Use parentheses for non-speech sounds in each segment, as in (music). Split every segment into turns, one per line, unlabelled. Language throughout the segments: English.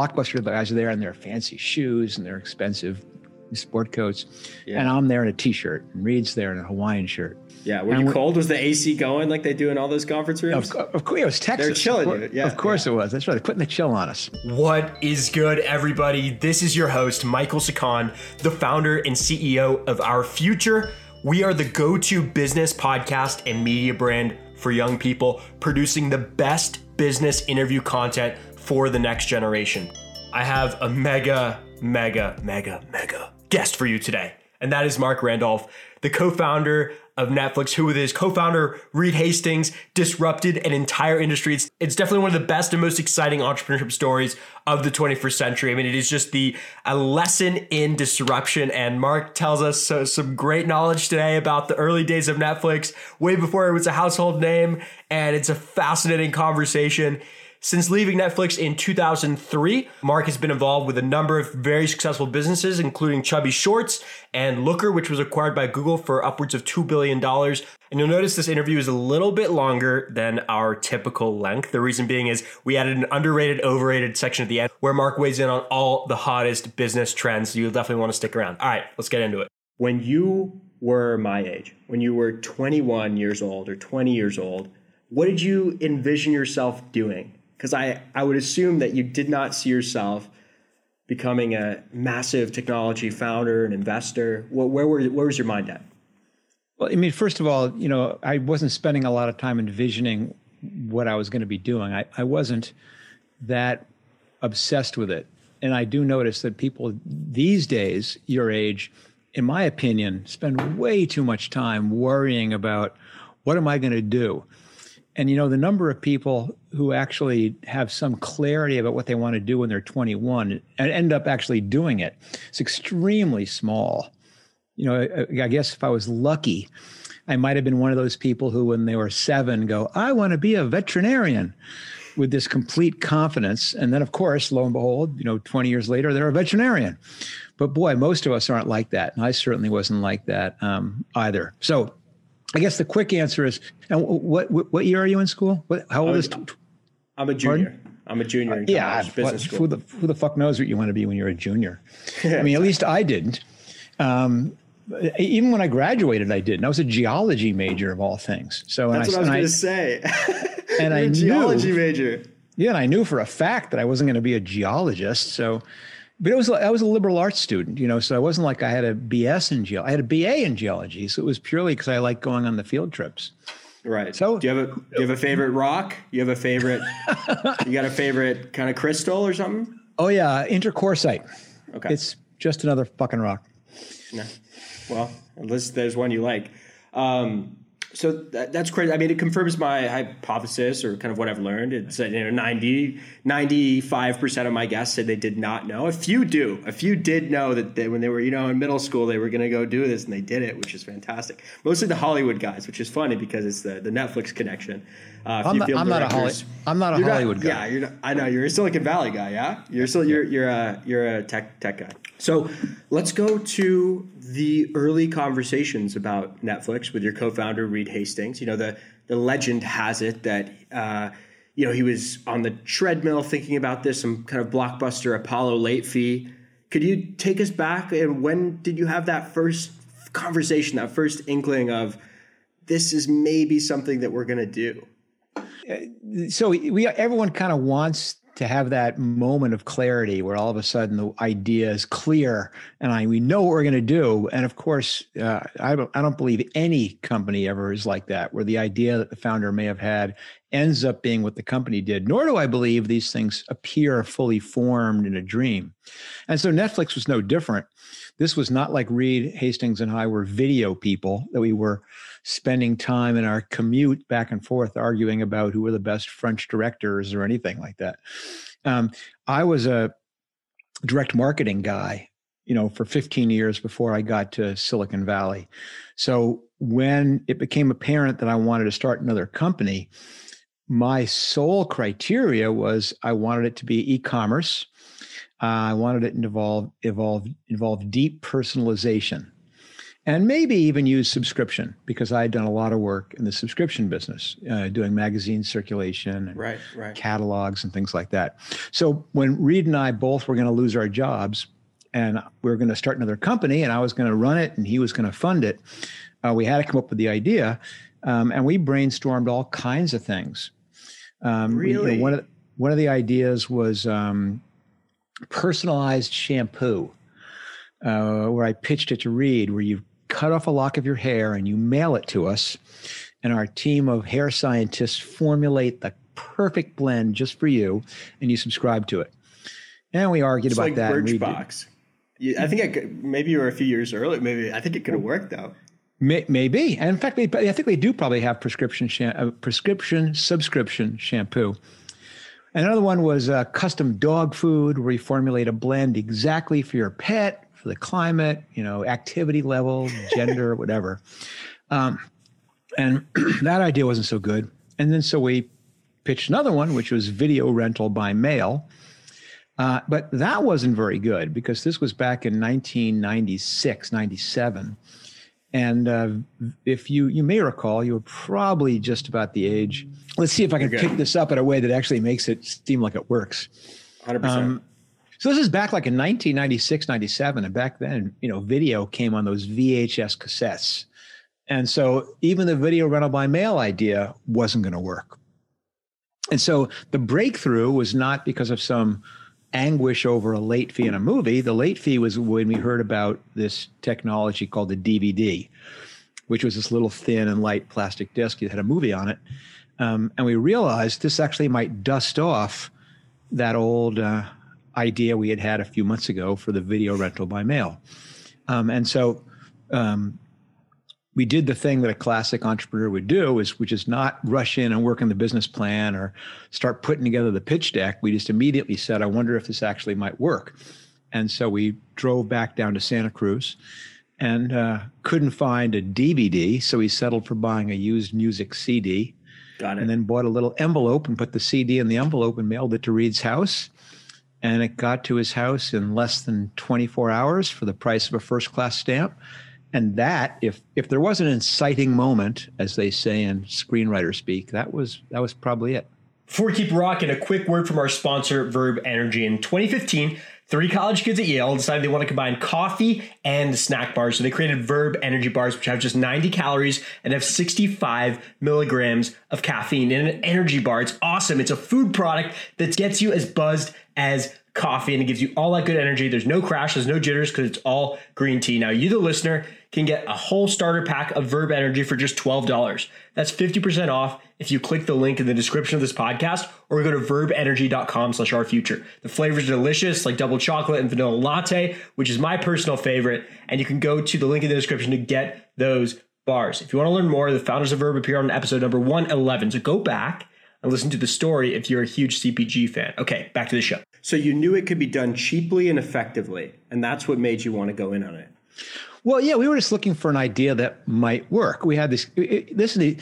Blockbuster guys are there in their fancy shoes and their expensive sport coats,
Yeah.
and I'm there in a t-shirt, and Reed's there in a Hawaiian shirt.
Yeah, were
And
you cold? Was the AC going like they do in all those conference rooms?
Of, of course, it was Texas.
chilling
Of cour-
yeah,
of course it was. That's right. They're putting the chill on us.
What is good, everybody? This is your host, Michael Sakan, the founder and CEO of Our Future. We are the go to business podcast and media brand for young people, producing the best business interview content for the next generation. I have a mega, mega, mega, mega guest for you today, and that is Marc Randolph, the co founder of Netflix, who with his co-founder Reed Hastings disrupted an entire industry. It's, it's definitely one of the best and most exciting entrepreneurship stories of the 21st century. I mean, it is just the a lesson in disruption. And Marc tells us so, some great knowledge today about the early days of Netflix, way before it was a household name. And it's a fascinating conversation. Since leaving Netflix in 2003, Marc has been involved with a number of very successful businesses, including Chubby Shorts and Looker, which was acquired by Google for upwards of $2 billion. And you'll notice this interview is a little bit longer than our typical length. The reason being is we added an underrated, overrated section at the end where Marc weighs in on all the hottest business trends. So you'll definitely want to stick around. All right, let's get into it.
when you were my age, when you were 21 years old or 20 years old, what did you envision yourself doing? Because I, I would assume that you did not see yourself becoming a massive technology founder and investor. Where, where, were, where was your mind at?
Well, I mean, first of all, you know, I wasn't spending a lot of time envisioning what I was going to be doing. I, I wasn't that obsessed with it. And I do notice that people these days, your age, in my opinion, spend way too much time worrying about what am I going to do? And you know, the number of people who actually have some clarity about what they want to do when they're 21 and end up actually doing it, it's extremely small you know, I, I guess if I was lucky, I might have been one of those people who, when they were seven, go, I want to be a veterinarian with this complete confidence. And then, of course, lo and behold, you know, 20 years later, they're a veterinarian. But boy, most of us aren't like that. And I certainly wasn't like that um, either. So I guess the quick answer is, and what, what, what year are you in school? What, how old is,
I'm a junior. I'm a junior in college,
yeah,
business school.
who the, who the fuck knows what you want to be when you're a junior? (laughs) I mean, at least I didn't. Um, even when I graduated, I didn't. I was a geology major of all things. So and
That's what I
and
was going to say. (laughs)
and I
a
knew-
geology major.
yeah, and I knew for a fact that I wasn't going to be a geologist. So, but it was I was a liberal arts student, you know. So I wasn't like I had a BS in geology. I had a BA in geology. So it was purely because I liked going on the field trips.
Right.
So-
do you have a do you have a favorite rock? You have a favorite? you got a favorite kind of crystal or something?
Oh yeah, intercorsite.
Okay.
It's just another fucking rock.
No. Well, at least there's one you like. Um, so that, that's crazy. I mean, it confirms my hypothesis or kind of what I've learned. It's that, you know, 90, 95% of my guests said they did not know. A few do. A few did know that they, when they were, you know, in middle school, they were going to go do this and they did it, which is fantastic. Mostly the Hollywood guys, which is funny because it's the, the Netflix connection. Uh,
I'm not, I'm not a Holly, I'm not a
You're not-
Hollywood guy.
Yeah, you're not, I know you're a Silicon Valley guy. Yeah, you're still you're you're a you're a tech tech guy. So let's go to the early conversations about Netflix with your co-founder Reed Hastings. You know the the legend has it that uh, you know he was on the treadmill thinking about this, some kind of blockbuster Apollo late fee. Could you take us back and when did you have that first conversation, that first inkling of this is maybe something that we're going to do?
so we everyone kind of wants to have that moment of clarity where all of a sudden the idea is clear and I we know what we're going to do. And of course, uh, I I don't believe any company ever is like that, where the idea that the founder may have had ends up being what the company did. Nor do I believe these things appear fully formed in a dream. And so Netflix was no different. This was not like Reed Hastings and I were video people that we were spending time in our commute back and forth arguing about who were the best French directors or anything like that. Um, I was a direct marketing guy, you know, for 15 years before I got to Silicon Valley. So when it became apparent that I wanted to start another company, my sole criteria was I wanted it to be e-commerce. Uh, I wanted it to involve evolve involve deep personalization. and maybe even use subscription because I had done a lot of work in the subscription business, uh, doing magazine circulation, and
right, right.
catalogs, and things like that. So when Reed and I both were going to lose our jobs, and we were going to start another company, and I was going to run it, and he was going to fund it, uh, we had to come up with the idea, um, and we brainstormed all kinds of things.
Um, really,
you know, one of the, one of the ideas was um, personalized shampoo. Uh, where I pitched it to Reed, where you cut off a lock of your hair and you mail it to us. And our team of hair scientists formulate the perfect blend just for you, and you subscribe to it. And we argued
it's
about
like
that.
Birchbox. I think I could, maybe you were a few years early. Maybe I think it could have worked though.
May, maybe, and in fact, I think they do probably have prescription uh, prescription subscription shampoo. Another one was uh, custom dog food, where you formulate a blend exactly for your pet for the climate, you know, activity level, (laughs) gender, whatever. Um, and (clears throat) that idea wasn't so good. And then so we pitched another one, which was video rental by mail. Uh, but that wasn't very good because this was back in 1996, 97. And uh, if you you may recall, you were probably just about the age. Let's see if I can okay. pick this up in a way that actually makes it seem like it works.
100%. Um,
so this is back like in 1996, 97. And back then, you know, video came on those VHS cassettes. And so even the video rental by mail idea wasn't going to work. And so the breakthrough was not because of some anguish over a late fee in a movie. The late fee was when we heard about this technology called the DVD, which was this little thin and light plastic disc that had a movie on it. Um, and we realized this actually might dust off that old uh, idea we had had a few months ago for the video rental by mail. Um, and so um, we did the thing that a classic entrepreneur would do is which is not rush in and work on the business plan or start putting together the pitch deck. We just immediately said i wonder if this actually might work. And so we drove back down to santa cruz and uh, couldn't find a dvd so we settled for buying a used music cd
Got it.
and then bought a little envelope and put the cd in the envelope and mailed it to reed's house. And it got to his house in less than 24 hours for the price of a first class stamp and that if if there was an inciting moment as they say in screenwriter speak that was that was probably it
before we keep rocking a quick word from our sponsor verb energy in 2015 Three college kids at Yale decided they want to combine coffee and snack bars. So they created Verb energy bars, which have just 90 calories and have 65 milligrams of caffeine in an energy bar. It's awesome. It's a food product that gets you as buzzed as coffee and it gives you all that good energy. There's no crash, there's no jitters because it's all green tea. Now, you, the listener, can get a whole starter pack of Verb Energy for just $12. That's 50% off if you click the link in the description of this podcast or go to verbenergy.com slash our future. The flavors are delicious, like double chocolate and vanilla latte, which is my personal favorite. And you can go to the link in the description to get those bars. If you want to learn more, the founders of Verb appear on episode number 111. So go back and listen to the story if you're a huge CPG fan. Okay, back to the show.
So you knew it could be done cheaply and effectively, and that's what made you want to go in on it.
Well, yeah, we were just looking for an idea that might work. We had this. It, this is the.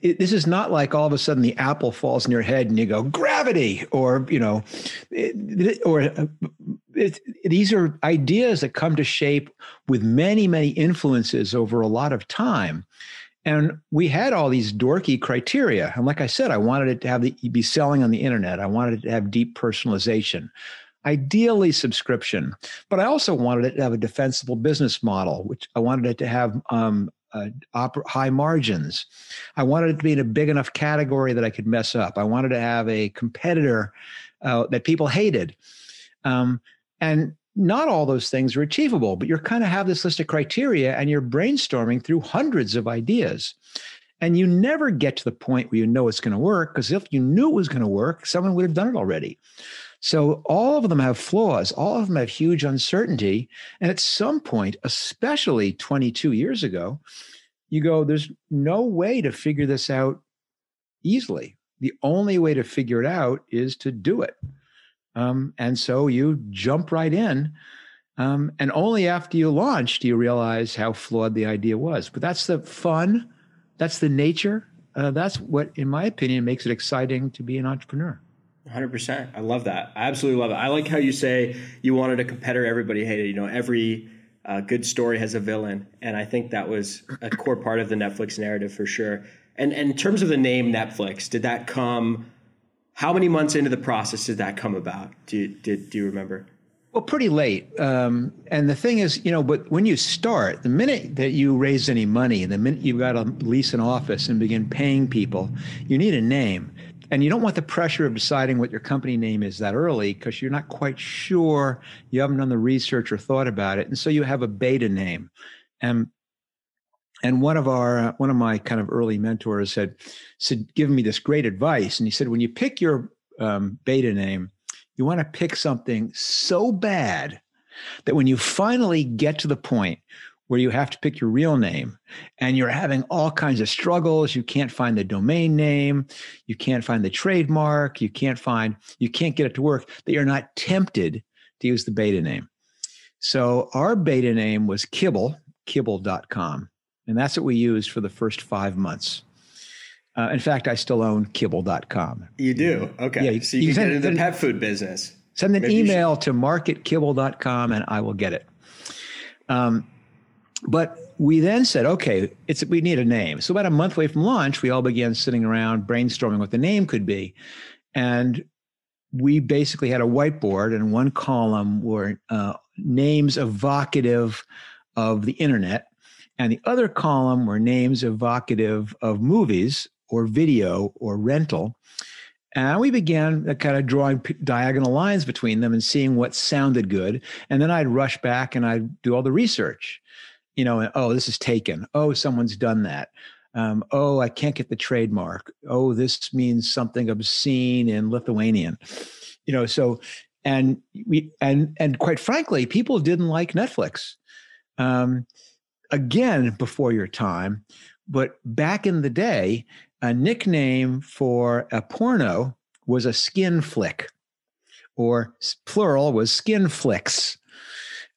It, this is not like all of a sudden the apple falls in your head and you go gravity, or you know, it, or uh, these are ideas that come to shape with many, many influences over a lot of time. And we had all these dorky criteria. And like I said, I wanted it to have the be selling on the internet. I wanted it to have deep personalization, ideally subscription. But I also wanted it to have a defensible business model, which I wanted it to have um, uh, high margins. I wanted it to be in a big enough category that I could mess up. I wanted to have a competitor uh, that people hated. Um, and not all those things are achievable, but you're kind of have this list of criteria and you're brainstorming through hundreds of ideas. And you never get to the point where you know it's going to work because if you knew it was going to work, someone would have done it already. So all of them have flaws, all of them have huge uncertainty. And at some point, especially 22 years ago, you go, there's no way to figure this out easily. The only way to figure it out is to do it. Um, and so you jump right in. Um, and only after you launch do you realize how flawed the idea was. But that's the fun, that's the nature. Uh, that's what, in my opinion, makes it exciting to be an entrepreneur.
100%. I love that. I absolutely love it. I like how you say you wanted a competitor everybody hated. You know, every a good story has a villain, and I think that was a core part of the Netflix narrative for sure. And, and in terms of the name Netflix, did that come? How many months into the process did that come about? Do you, did do you remember?
Well, pretty late. Um, and the thing is, you know, but when you start, the minute that you raise any money, the minute you've got to lease an office and begin paying people, you need a name. And you don't want the pressure of deciding what your company name is that early because you're not quite sure. You haven't done the research or thought about it. And so you have a beta name. And and one of our uh, one of my kind of early mentors said said given me this great advice. And he said when you pick your um, beta name you want to pick something so bad that when you finally get to the point where you have to pick your real name and you're having all kinds of struggles you can't find the domain name you can't find the trademark you can't find you can't get it to work that you're not tempted to use the beta name. So our beta name was kibble kibble.com and that's what we used for the first five months uh, in fact, I still own kibble.com.
You do? Okay. Yeah, so you, you can get into the pet food business.
Send an Maybe email to marketkibble.com and I will get it. Um, but we then said, okay, it's we need a name. So about a month away from launch, we all began sitting around brainstorming what the name could be. And we basically had a whiteboard and one column were uh, names evocative of the internet and the other column were names evocative of movies or video or rental. And we began kind of drawing diagonal lines between them and seeing what sounded good. And then I'd rush back and I'd do all the research. You know, and, oh, this is taken. Oh, someone's done that. Um, oh, I can't get the trademark. Oh, this means something obscene in Lithuanian. You know, so and we and and quite frankly, people didn't like Netflix. Um, again, before your time, but back in the day, a nickname for a porno was a skin flick, or plural was skin flicks.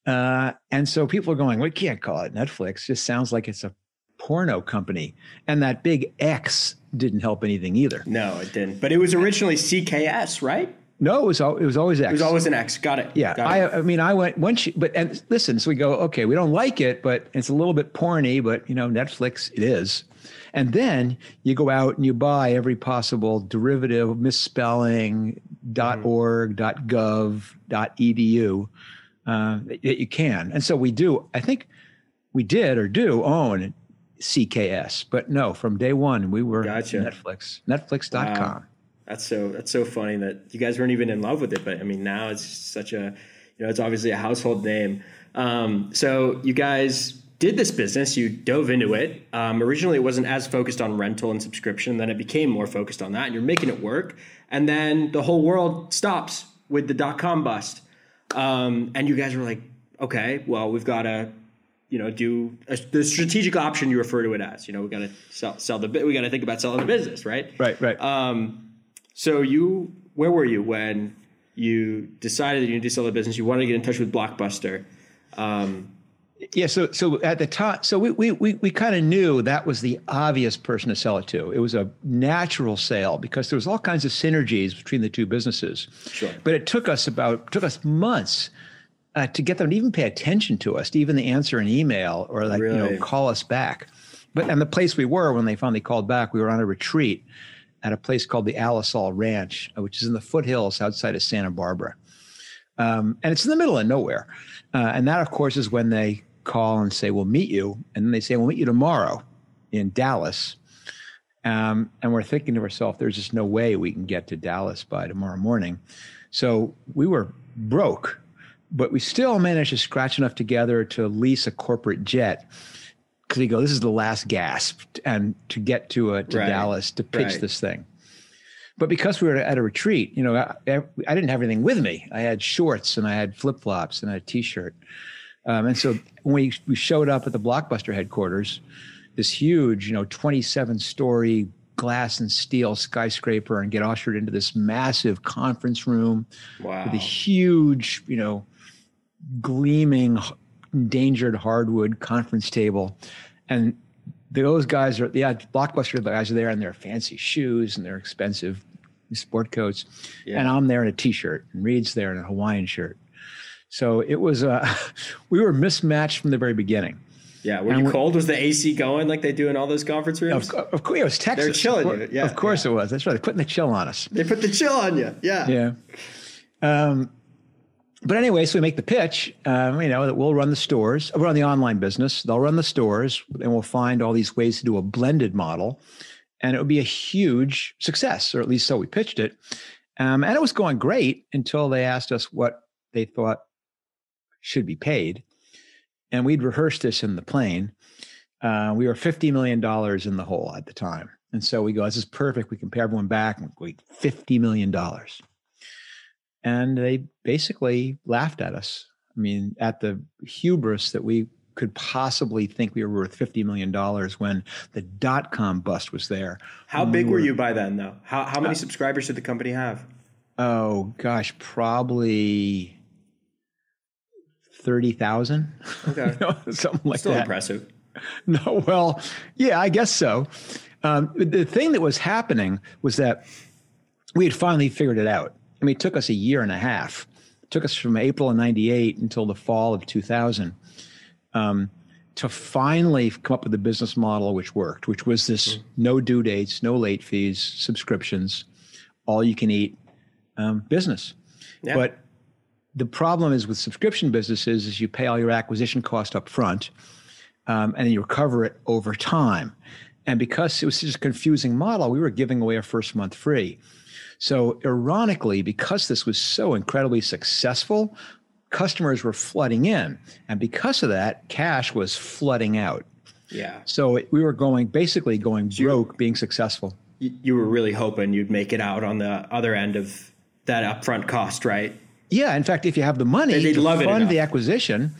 Uh, and so people are going, we can't call it Netflix. Just sounds like it's a porno company. And that big X didn't help anything either.
No, it didn't. But it was originally CKS, right?
No, it was it was always X.
It was always an X. Got it.
Yeah,
Got
I it. I mean I went once you, but and listen, so we go okay, we don't like it, but it's a little bit porny, but you know Netflix it is. And then you go out and you buy every possible derivative, misspelling, dot .org, dot .gov, dot .edu uh, that you can. And so we do, I think we did or do own CKS, but no, from day one, we were gotcha. Netflix, netflix.com. Wow.
That's so, that's so funny that you guys weren't even in love with it. But I mean, now it's such a, you know, it's obviously a household name. Um, so you guys did this business, you dove into it. Um, originally, it wasn't as focused on rental and subscription. Then it became more focused on that, and you're making it work. And then the whole world stops with the dot com bust. Um, and you guys were like, okay, well, we've got to, you know, do a, the strategic option you refer to it as. You know, we got to sell, sell the we got to think about selling the business, right?
Right, right.
Um, so you, where were you when you decided that you needed to sell the business? You wanted to get in touch with Blockbuster. Um,
yeah, so so at the time, so we we we, we kind of knew that was the obvious person to sell it to. It was a natural sale because there was all kinds of synergies between the two businesses.
Sure.
But it took us about took us months uh, to get them to even pay attention to us, to even answer an email or like really? you know call us back. But and the place we were when they finally called back, we were on a retreat at a place called the Alisal Ranch, which is in the foothills outside of Santa Barbara. Um, and it's in the middle of nowhere. Uh, and that, of course, is when they call and say, we'll meet you. And then they say, we'll meet you tomorrow in Dallas. Um, and we're thinking to ourselves, there's just no way we can get to Dallas by tomorrow morning. So we were broke, but we still managed to scratch enough together to lease a corporate jet. Because we go, this is the last gasp, and to get to, a, to right. Dallas to pitch right. this thing. But because we were at a retreat, you know, I, I, didn't have anything with me. I had shorts and I had flip flops and I had a t shirt. Um, and so when we, we showed up at the Blockbuster headquarters, this huge, you know, 27 story glass and steel skyscraper and get ushered into this massive conference room
wow.
with a huge, you know, gleaming endangered hardwood conference table. And those guys are, yeah, Blockbuster guys are there in their fancy shoes and their expensive sport coats. Yeah. And I'm there in a t shirt and Reed's there in a Hawaiian shirt. So it was, uh, (laughs) we were mismatched from the very beginning.
Yeah, were you cold? Was the AC going like they do in all those conference rooms?
Of, of course, it was Texas.
They're chilling
of
you. Yeah,
of course
yeah.
it was. That's right. They're putting the chill on us.
They put the chill on you. Yeah.
Yeah. Um, but anyway, so we make the pitch. Um, you know that we'll run the stores. We'll run the online business. They'll run the stores, and we'll find all these ways to do a blended model, and it would be a huge success, or at least so we pitched it. Um, and it was going great until they asked us what they thought should be paid, and we'd rehearsed this in the plane. Uh, we were fifty million dollars in the hole at the time, and so we go, "This is perfect. We can pay everyone back." We fifty million dollars and they basically laughed at us. I mean, at the hubris that we could possibly think we were worth $50 million when the dot com bust was there.
How big were you by then, though? How, how many subscribers did the company have?
Oh, gosh, probably 30,000.
Okay. (laughs)
You know, something like
Still
that.
Still impressive. (laughs)
No, well, yeah, I guess so. Um, the thing that was happening was that we had finally figured it out. I mean, it took us a year and a half. It took us from April of 98 until the fall of 2000 um, to finally come up with a business model which worked, which was this no due dates, no late fees, subscriptions, all you can eat um, business.
Yeah.
But the problem is with subscription businesses is you pay all your acquisition cost up front um, and then you recover it over time. And because it was such a confusing model, we were giving away our first month free. So, ironically, because this was so incredibly successful, customers were flooding in. And because of that, cash was flooding out.
Yeah.
So, it, we were going basically going broke being successful.
You, were really hoping you'd make it out on the other end of that upfront cost, right?
Yeah. In fact, if you have the money
They'd
to
love
fund the acquisition,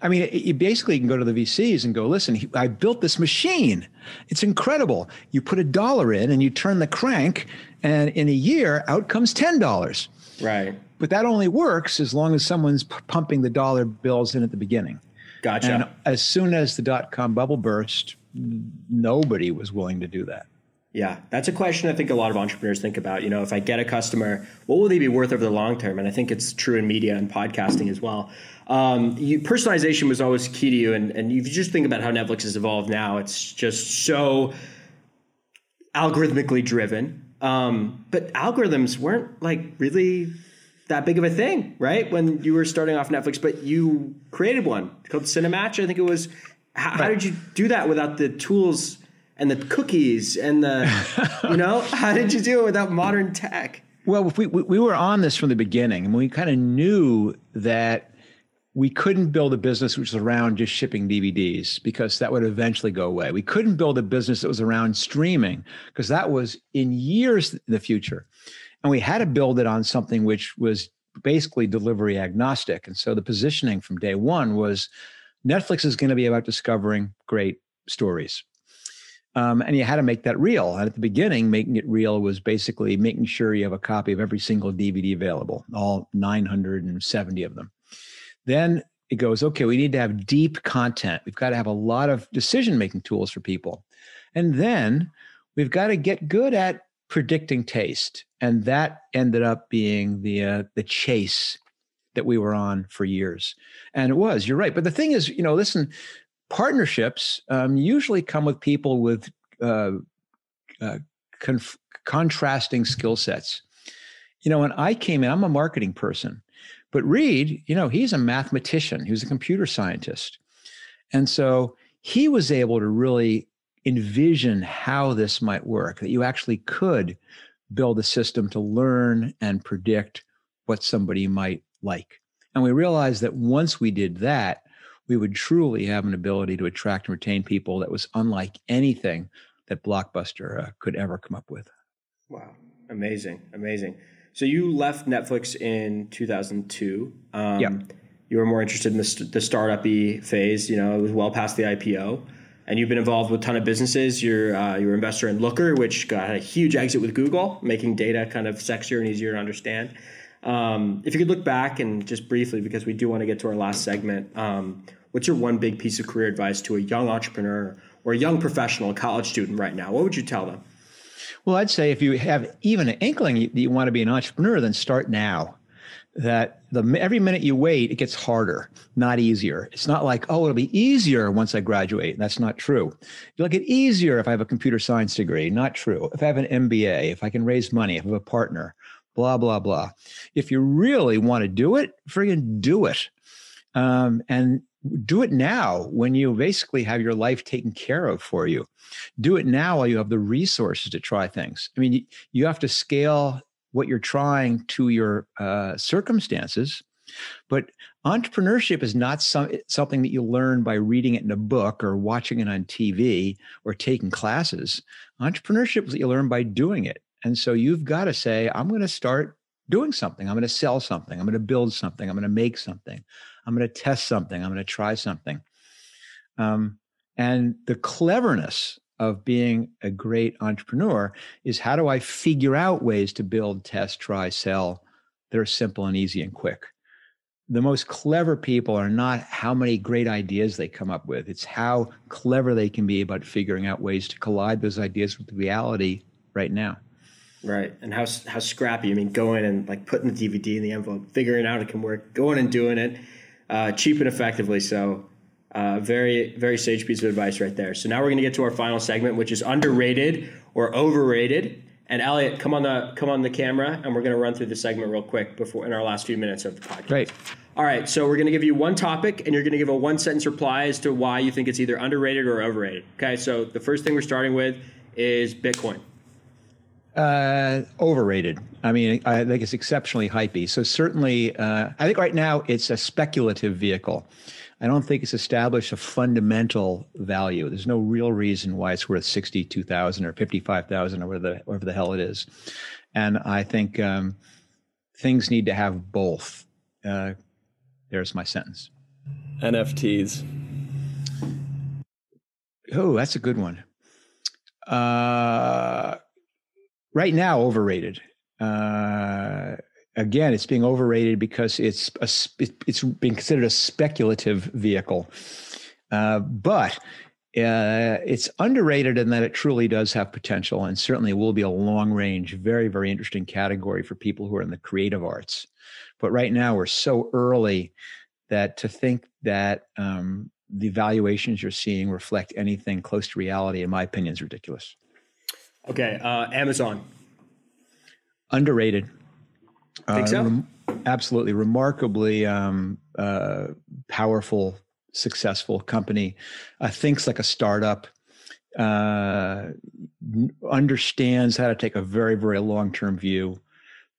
I mean, it- you basically can go to the VCs and go, listen, he- I built this machine. It's incredible. You put a dollar in and you turn the crank, and in a year, out comes $10.
Right.
But that only works as long as someone's p- pumping the dollar bills in at the beginning.
Gotcha.
And as soon as the dot com bubble burst, nobody was willing to do that.
Yeah, that's a question I think a lot of entrepreneurs think about. You know, if I get a customer, what will they be worth over the long term? And I think it's true in media and podcasting as well. Um, you, personalization was always key to you, and, and if you just think about how Netflix has evolved now, it's just so algorithmically driven. Um, but algorithms weren't like really that big of a thing, right? When you were starting off Netflix, but you created one called Cinematch. I think it was. How, how did you do that without the tools and the cookies and the, (laughs) you know, how did you do it without modern tech?
Well, we we were on this from the beginning, and we kind of knew that we couldn't build a business which was around just shipping DVDs because that would eventually go away. We couldn't build a business that was around streaming because that was in years in the future. And we had to build it on something which was basically delivery agnostic. And so the positioning from day one was Netflix is going to be about discovering great stories. Um, and you had to make that real. And at the beginning, making it real was basically making sure you have a copy of every single DVD available, all 970 of them. Then it goes, okay, we need to have deep content. We've got to have a lot of decision making tools for people. And then we've got to get good at predicting taste. And that ended up being the uh, the chase that we were on for years. And it was, you're right. But the thing is, you know, listen, partnerships um, usually come with people with uh, uh, conf- contrasting skill sets. You know, when I came in, I'm a marketing person, but Reed, you know, he's a mathematician, he was a computer scientist. And so he was able to really envision how this might work, that you actually could build a system to learn and predict what somebody might like. And we realized that once we did that, we would truly have an ability to attract and retain people that was unlike anything that Blockbuster uh, could ever come up with.
Wow. Amazing. Amazing. So you left Netflix in 2002. Um,
Yep.
You were more interested in the, st- the startup phase. You know, it was well past the IPO. And you've been involved with a ton of businesses. You're uh, you're an investor in Looker, which got a huge exit with Google, making data kind of sexier and easier to understand. Um, if you could look back and just briefly, because we do want to get to our last segment, um, what's your one big piece of career advice to a young entrepreneur or a young professional, a college student right now? What would you tell them?
Well, I'd say if you have even an inkling that you want to be an entrepreneur, then start now. that the every minute you wait, it gets harder, not easier. It's not like, oh, it'll be easier once I graduate. That's not true. It'll get easier if I have a computer science degree. Not true. If I have an MBA, if I can raise money, if I have a partner, blah, blah, blah. If you really want to do it, friggin' do it. Um, and do it now when you basically have your life taken care of for you. Do it now while you have the resources to try things. I mean, you have to scale what you're trying to your uh, circumstances. But entrepreneurship is not some, something that you learn by reading it in a book or watching it on TV or taking classes. Entrepreneurship is what you learn by doing it. And so you've got to say, I'm going to start doing something. I'm going to sell something. I'm going to build something. I'm going to make something. I'm going to test something. I'm going to try something. Um, and the cleverness of being a great entrepreneur is how do I figure out ways to build, test, try, sell that are simple and easy and quick? The most clever people are not how many great ideas they come up with. It's how clever they can be about figuring out ways to collide those ideas with reality right now.
Right, and how how scrappy. I mean, going and like putting the DVD in the envelope, figuring out it can work, going and doing it, uh, cheap and effectively. So, uh, very very sage piece of advice right there. So now we're going to get to our final segment, which is underrated or overrated. And Elliot, come on the come on the camera, and we're going to run through the segment real quick before in our last few minutes of the podcast.
Great.
All right, so we're going to give you one topic, and you're going to give a one sentence reply as to why you think it's either underrated or overrated. Okay, so the first thing we're starting with is Bitcoin.
Uh, overrated. I mean, I think it's exceptionally hypey. So certainly, uh, I think right now it's a speculative vehicle. I don't think it's established a fundamental value. There's no real reason why it's worth sixty-two thousand or fifty-five thousand or whatever the, whatever the hell it is. And I think um, things need to have both. Uh, there's my sentence.
NFTs.
Oh, that's a good one. Uh, right now overrated. Uh, again, it's being overrated because it's a, it's being considered a speculative vehicle, uh, but uh, it's underrated in that it truly does have potential, and certainly will be a long range, very very interesting category for people who are in the creative arts. But right now, we're so early that to think that um, the valuations you're seeing reflect anything close to reality, in my opinion, is ridiculous.
Okay, uh, Amazon.
Underrated.
Think so?
Uh, rem- absolutely, remarkably um, uh, powerful, successful company. Uh, thinks like a startup. Uh, understands how to take a very, very long-term view.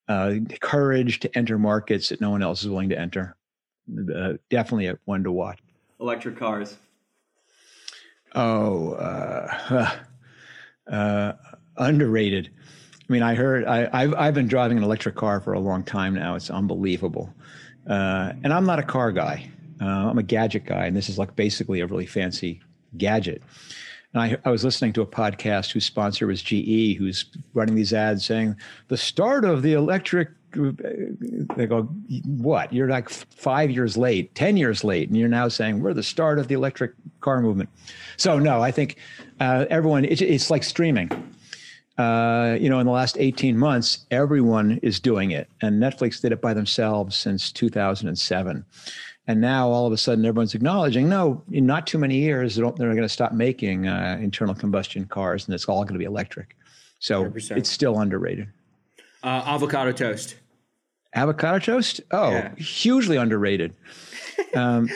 Uh, courage to enter markets that no one else is willing to enter. Uh, definitely a one to watch.
Electric cars.
Oh, uh, (laughs) uh, underrated. I mean, I heard I, have I've been driving an electric car for a long time now. It's unbelievable, uh, and I'm not a car guy. Uh, I'm a gadget guy, and this is like basically a really fancy gadget. And I, I was listening to a podcast whose sponsor was GE, who's running these ads saying the start of the electric. They go, what? You're like five years late, ten years late, and you're now saying we're the start of the electric car movement. So no, I think uh, everyone. It, it's like streaming. Uh, you know, in the last 18 months, everyone is doing it. And Netflix did it by themselves since 2007. And now all of a sudden, everyone's acknowledging no, in not too many years, they're, they're going to stop making uh, internal combustion cars and it's all going to be electric. So
100%.
it's still underrated.
Uh, avocado toast.
Avocado toast? Oh,
Yeah.
hugely underrated. (laughs) Um,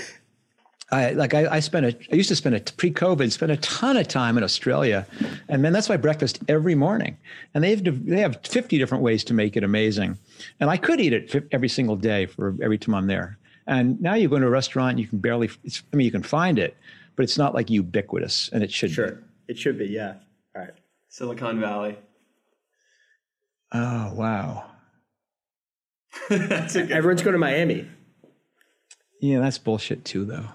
I like I, I spent a I used to spend a pre-COVID spend a ton of time in Australia, and man, that's my breakfast every morning. And they have they have fifty different ways to make it amazing, and I could eat it every single day for every time I'm there. And now you go into a restaurant, you can barely. It's, I mean, you can find it, but it's not like ubiquitous, and it should. be.
Sure, it should be. Yeah. All right.
Silicon Valley.
Oh wow. (laughs)
That's a good
Everyone's going to Miami.
Yeah, that's bullshit too, though.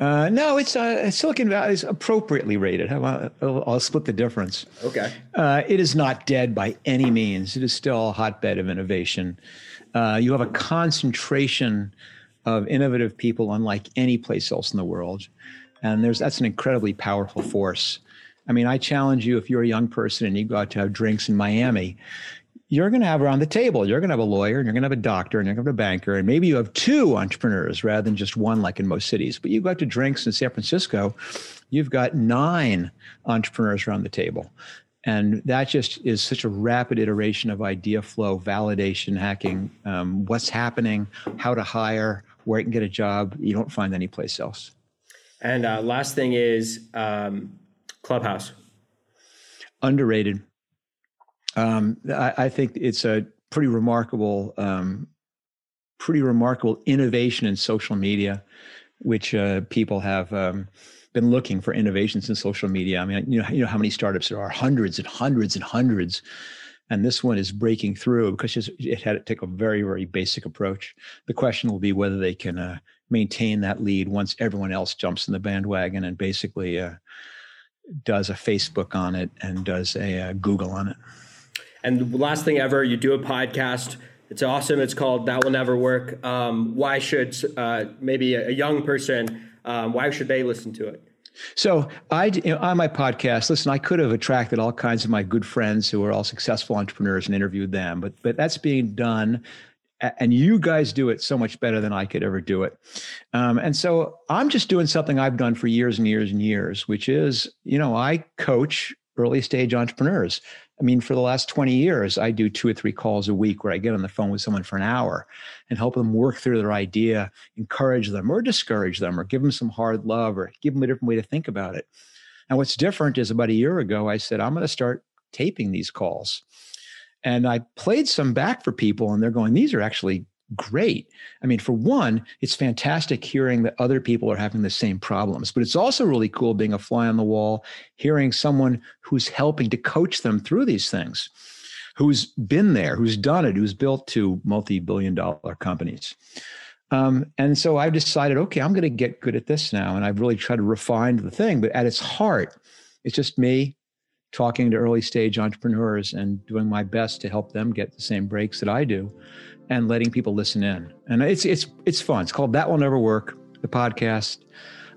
Uh, no, it's uh, Silicon Valley is appropriately rated. I'll, I'll split the difference.
Okay.
Uh, it is not dead by any means. It is still a hotbed of innovation. Uh, you have a concentration of innovative people unlike any place else in the world, and there's that's an incredibly powerful force. I mean, I challenge you if you're a young person and you go out to have drinks in Miami, you're going to have around the table, you're going to have a lawyer and you're going to have a doctor and you're going to have a banker. And maybe you have two entrepreneurs rather than just one, like in most cities. But you go out to drinks in San Francisco, you've got nine entrepreneurs around the table. And that just is such a rapid iteration of idea flow, validation, hacking, um, what's happening, how to hire, where you can get a job. You don't find anyplace else.
And uh, last thing is um, Clubhouse.
Underrated. Um, I, I, think it's a pretty remarkable, um, pretty remarkable innovation in social media, which uh, people have um, been looking for innovations in social media. I mean, you know, you know how many startups there are, hundreds and hundreds and hundreds, and this one is breaking through because it had to take a very, very basic approach. The question will be whether they can uh, maintain that lead once everyone else jumps in the bandwagon and basically uh, does a Facebook on it and does a, a Google on it.
And the last thing ever, you do a podcast. It's awesome. It's called That Will Never Work. Um, why should uh, maybe a, young person, um, why should they listen to it?
So I, you know, on my podcast, listen, I could have attracted all kinds of my good friends who are all successful entrepreneurs and interviewed them, but but that's being done and you guys do it so much better than I could ever do it. Um, and so I'm just doing something I've done for years and years and years, which is, you know, I coach early stage entrepreneurs. I mean, for the last 20 years, I do two or three calls a week where I get on the phone with someone for an hour and help them work through their idea, encourage them or discourage them or give them some hard love or give them a different way to think about it. And what's different is about a year ago, I said, I'm going to start taping these calls. And I played some back for people, and they're going, these are actually great. I mean, for one, it's fantastic hearing that other people are having the same problems, but it's also really cool being a fly on the wall, hearing someone who's helping to coach them through these things, who's been there, who's done it, who's built two multi billion dollar companies. Um, and so I've decided, okay, I'm going to get good at this now. And I've really tried to refine the thing, but at its heart, it's just me talking to early stage entrepreneurs and doing my best to help them get the same breaks that I do and letting people listen in. And it's it's it's fun. It's called That Will Never Work, the podcast.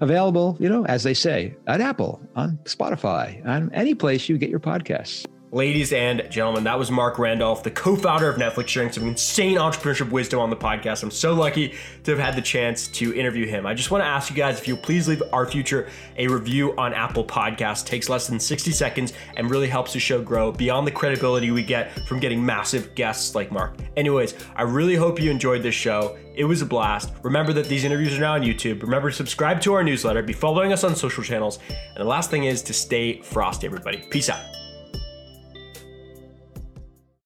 Available, you know, as they say, at Apple, on Spotify, on any place you get your podcasts.
Ladies and gentlemen, that was Marc Randolph, the co founder of Netflix, sharing some insane entrepreneurship wisdom on the podcast. I'm so lucky to have had the chance to interview him. I just want to ask you guys if you'll please leave our future a review on Apple Podcasts. It takes less than 60 seconds and really helps the show grow beyond the credibility we get from getting massive guests like Marc. Anyways, I really hope you enjoyed this show. It was a blast. Remember that these interviews are now on YouTube. Remember to subscribe to our newsletter, be following us on social channels. And the last thing is to stay frosty, everybody. Peace out.